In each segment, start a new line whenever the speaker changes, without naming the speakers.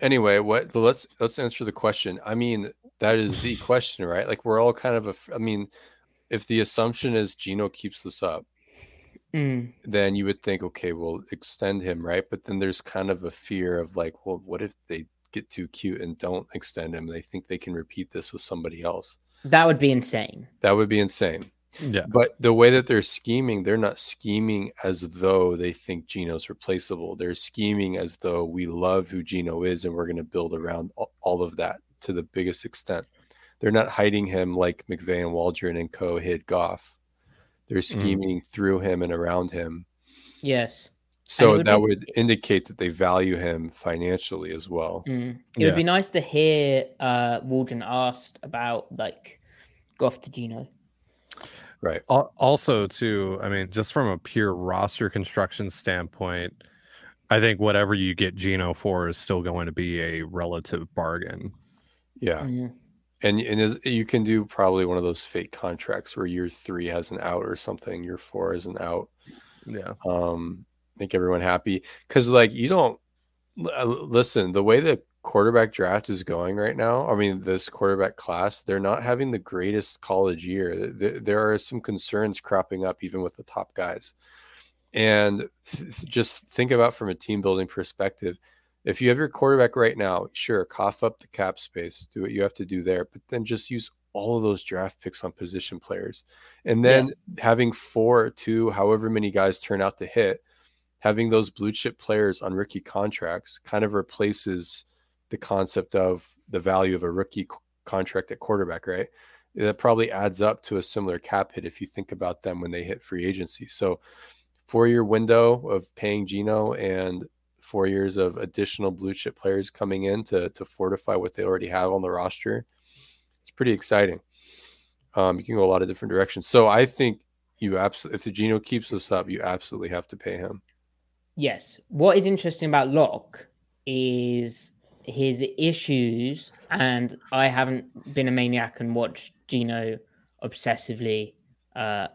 Anyway, what let's let's answer the question. I mean, that is the question, right? Like we're all kind of a I mean, if the assumption is Gino keeps this up,
Mm.
then you would think, okay, we'll extend him, right? But then there's kind of a fear of like, well, what if they get too cute and don't extend him? They think they can repeat this with somebody else.
That would be insane.
That would be insane.
Yeah.
But the way that they're scheming, they're not scheming as though they think Gino's replaceable. They're scheming as though we love who Gino is and we're going to build around all of that to the biggest extent. They're not hiding him like McVay and Waldron and co hid Goff. They're scheming through him and around him.
Yes.
So
would
that
be-
would indicate that they value him financially as well.
Mm. It
Yeah.
would be nice to hear uh, Waldron asked about like Goff to Gino.
Right.
Also, too, I mean, just from a pure roster construction standpoint, I think whatever you get Gino for is still going to be a relative bargain.
Yeah.
Mm.
And and is, you can do probably one of those fake contracts where year three has an out or something, year four is an out.
Yeah.
um make everyone happy because like you don't uh, listen the way the quarterback draft is going right now i mean this quarterback class they're not having the greatest college year. There, are some concerns cropping up even with the top guys. And th- just think about from a team building perspective if you have your quarterback right now sure cough up the cap space do what you have to do there but then just use all of those draft picks on position players. And then having four two however many guys turn out to hit having those blue chip players on rookie contracts kind of replaces the concept of the value of a rookie contract at quarterback right that probably adds up to a similar cap hit if you think about them when they hit free agency so four year window of paying Gino and four years of additional blue chip players coming in to to fortify what they already have on the roster. It's pretty exciting. Um, you can go a lot of different directions. So I think you absolutely, if the Gino keeps this up, you absolutely have to pay him.
Yes. What is interesting about Lock is his issues, and I haven't been a maniac and watched Gino obsessively uh,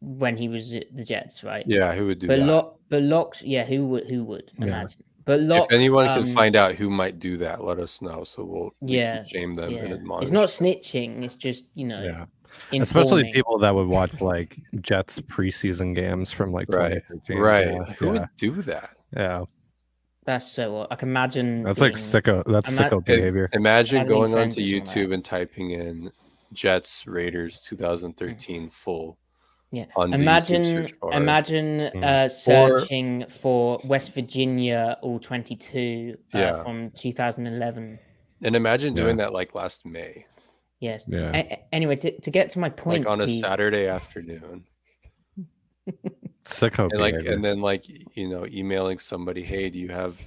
when he was at the Jets, right?
Yeah, who would do
But
that?
Lock, but Lock's, yeah, who would, who would
Yeah.
imagine? But Lock,
if anyone
um,
can find out who might do that, let us know. So we'll we
yeah,
shame them and admonish.
it's not snitching. It's just you know,
Yeah. Especially people that would watch like Jets preseason games from like
right,
2013.
right.
Yeah.
Who would do that?
yeah.
That's so. I can imagine.
That's like sicko. That's
Ima-
sicko behavior.
Imagine
Imagine
going onto
or something
YouTube and typing in Jets Raiders 2013 full.
Yeah.
on
Imagine,
search bar.
imagine
Mm.
uh, searching for West Virginia All 22 uh,
Yeah.
from 2011.
And imagine
Yeah.
doing that like last May,
Yes.
Yeah.
A- a- anyway, to, to get to my point,
like on a
please,
Saturday afternoon.
Sicko
and like
behavior.
and then like you know emailing somebody hey do you have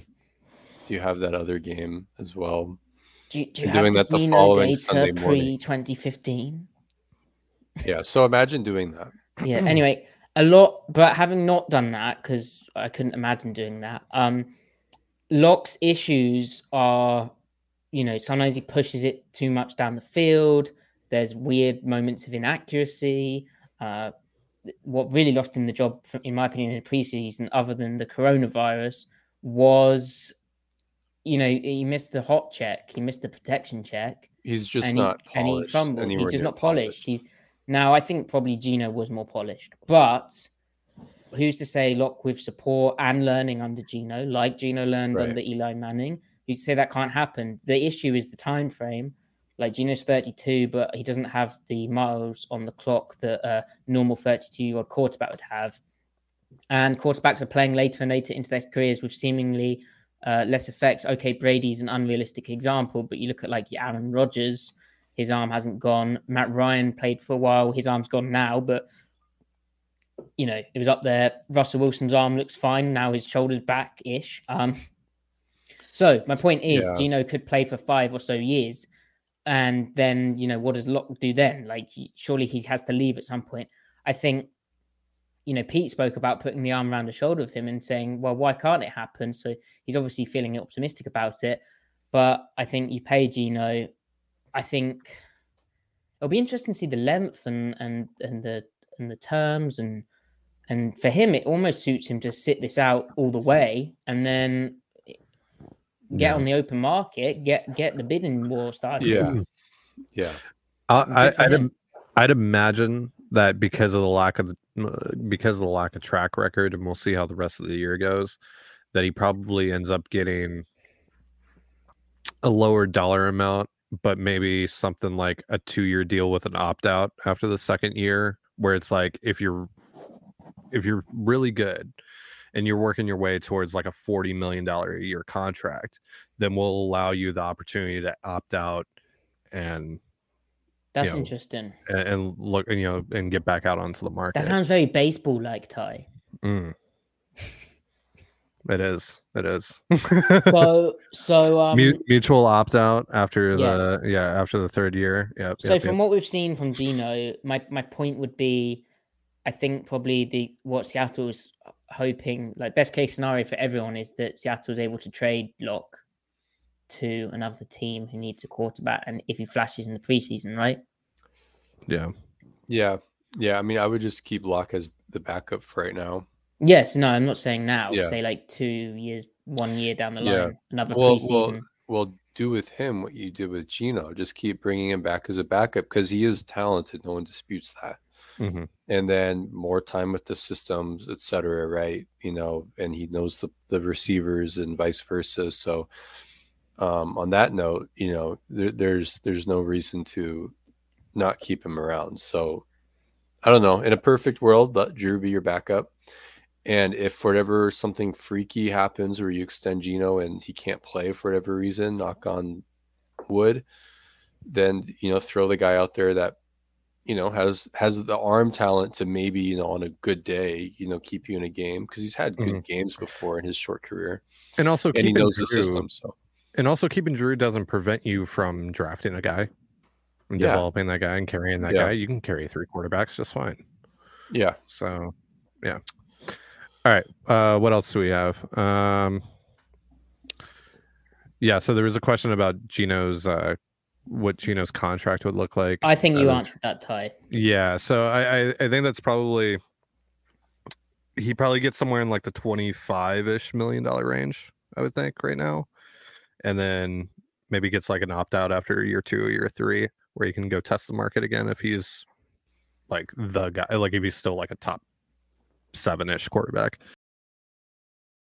do you have that other game as well
do, you- do you
and
have
doing that the following
data
Sunday morning.
pre 2015?
yeah so imagine doing that
Yeah. anyway, a lot, but having not done that because I couldn't imagine doing that. Um, Lock's issues are, you know, sometimes he pushes it too much down the field. There's weird moments of inaccuracy. Uh, what really lost him the job, in my opinion, in the preseason, other than the coronavirus, was, you know, he missed the hot check, he missed the protection check.
He's just not
he, and he fumbled. He's just not polished. He, now, I think probably Gino was more polished, but who's to say Lock with support and learning under Gino, like Gino learned
Right.
under Eli Manning, who'd say that can't happen. The issue is the time frame. Like Gino's 32, but he doesn't have the miles on the clock that a normal 32 year old quarterback would have. And quarterbacks are playing later and later into their careers with seemingly uh, less effects. Okay, Brady's an unrealistic example, but you look at like Aaron Rodgers, his arm hasn't gone. Matt Ryan played for a while, his arm's gone now, but you know, it was up there. Russell Wilson's arm looks fine. Now his shoulder's back ish. Um, so my point is,
Yeah.
Gino could play for five or so years. And then, you know, what does Lock do then? Like, surely he has to leave at some point. I think, you know, Pete spoke about putting the arm around the shoulder of him and saying, well, why can't it happen? So he's obviously feeling optimistic about it. But I think you pay Gino. I think it'll be interesting to see the length and and and the and the terms and and for him it almost suits him to sit this out all the way and then get
Yeah.
on the open market, get get the bidding war started.
Yeah. Mm-hmm. Yeah.
I, I,
would
I'd imagine that because of the lack of the, because of the lack of track record, and we'll see how the rest of the year goes, that he probably ends up getting a lower dollar amount, but maybe something like a two year deal with an opt out after the second year, where it's like if you're if you're really good and you're working your way towards like a forty million dollar a year contract, then we'll allow you the opportunity to opt out and
That's
know,
interesting.
and, and look you know and get back out onto the market.
That sounds very baseball like, Ty.
Mm. It is. It is.
So so um
mutual opt out after
Yes.
the yeah after the third year. Yep.
So
yep,
from
yep.
what we've seen from Gino, my my point would be, I think probably the what Seattle's hoping, like best case scenario for everyone, is that Seattle Seattle's able to trade Lock to another team who needs a quarterback, and if he flashes in the preseason, right?
yeah.
Yeah. Yeah. I mean, I would just keep Lock as the backup for right now.
Yes, no, I'm not saying now.
Yeah.
Say like two years, one year down the
Yeah.
line, another
Well,
preseason.
well, well, do with him what you did with Gino. Just keep bringing him back as a backup because he is talented. No one disputes that.
Mhm.
And then more time with the systems, et cetera, right? You know, and he knows the, the receivers and vice versa. So, um, on that note, you know, there, there's there's no reason to not keep him around. So, I don't know. In a perfect world, let Drew be your backup. And if whatever something freaky happens where you extend Gino and he can't play for whatever reason, knock on wood, then you know throw the guy out there that you know has has the arm talent to maybe you know on a good day you know keep you in a game because he's had good
Mhm.
games before in his short career
And also
and he
keeping
knows the
Drew,
system. So
And also keeping Drew doesn't prevent you from drafting a guy and
Yeah.
developing that guy and carrying that
Yeah.
guy. You can carry three quarterbacks just fine.
yeah,
So yeah. All right. Uh what else do we have? Um yeah, so there was a question about Gino's uh what Gino's contract would look like.
I think you
of-
answered that, Ty.
Yeah, so I, I I think that's probably he probably gets somewhere in like the twenty five ish million dollar range. I would think right now, and then maybe gets like an opt out after year two or year three, where he can go test the market again if he's like the guy, like if he's still like a top seven ish quarterback.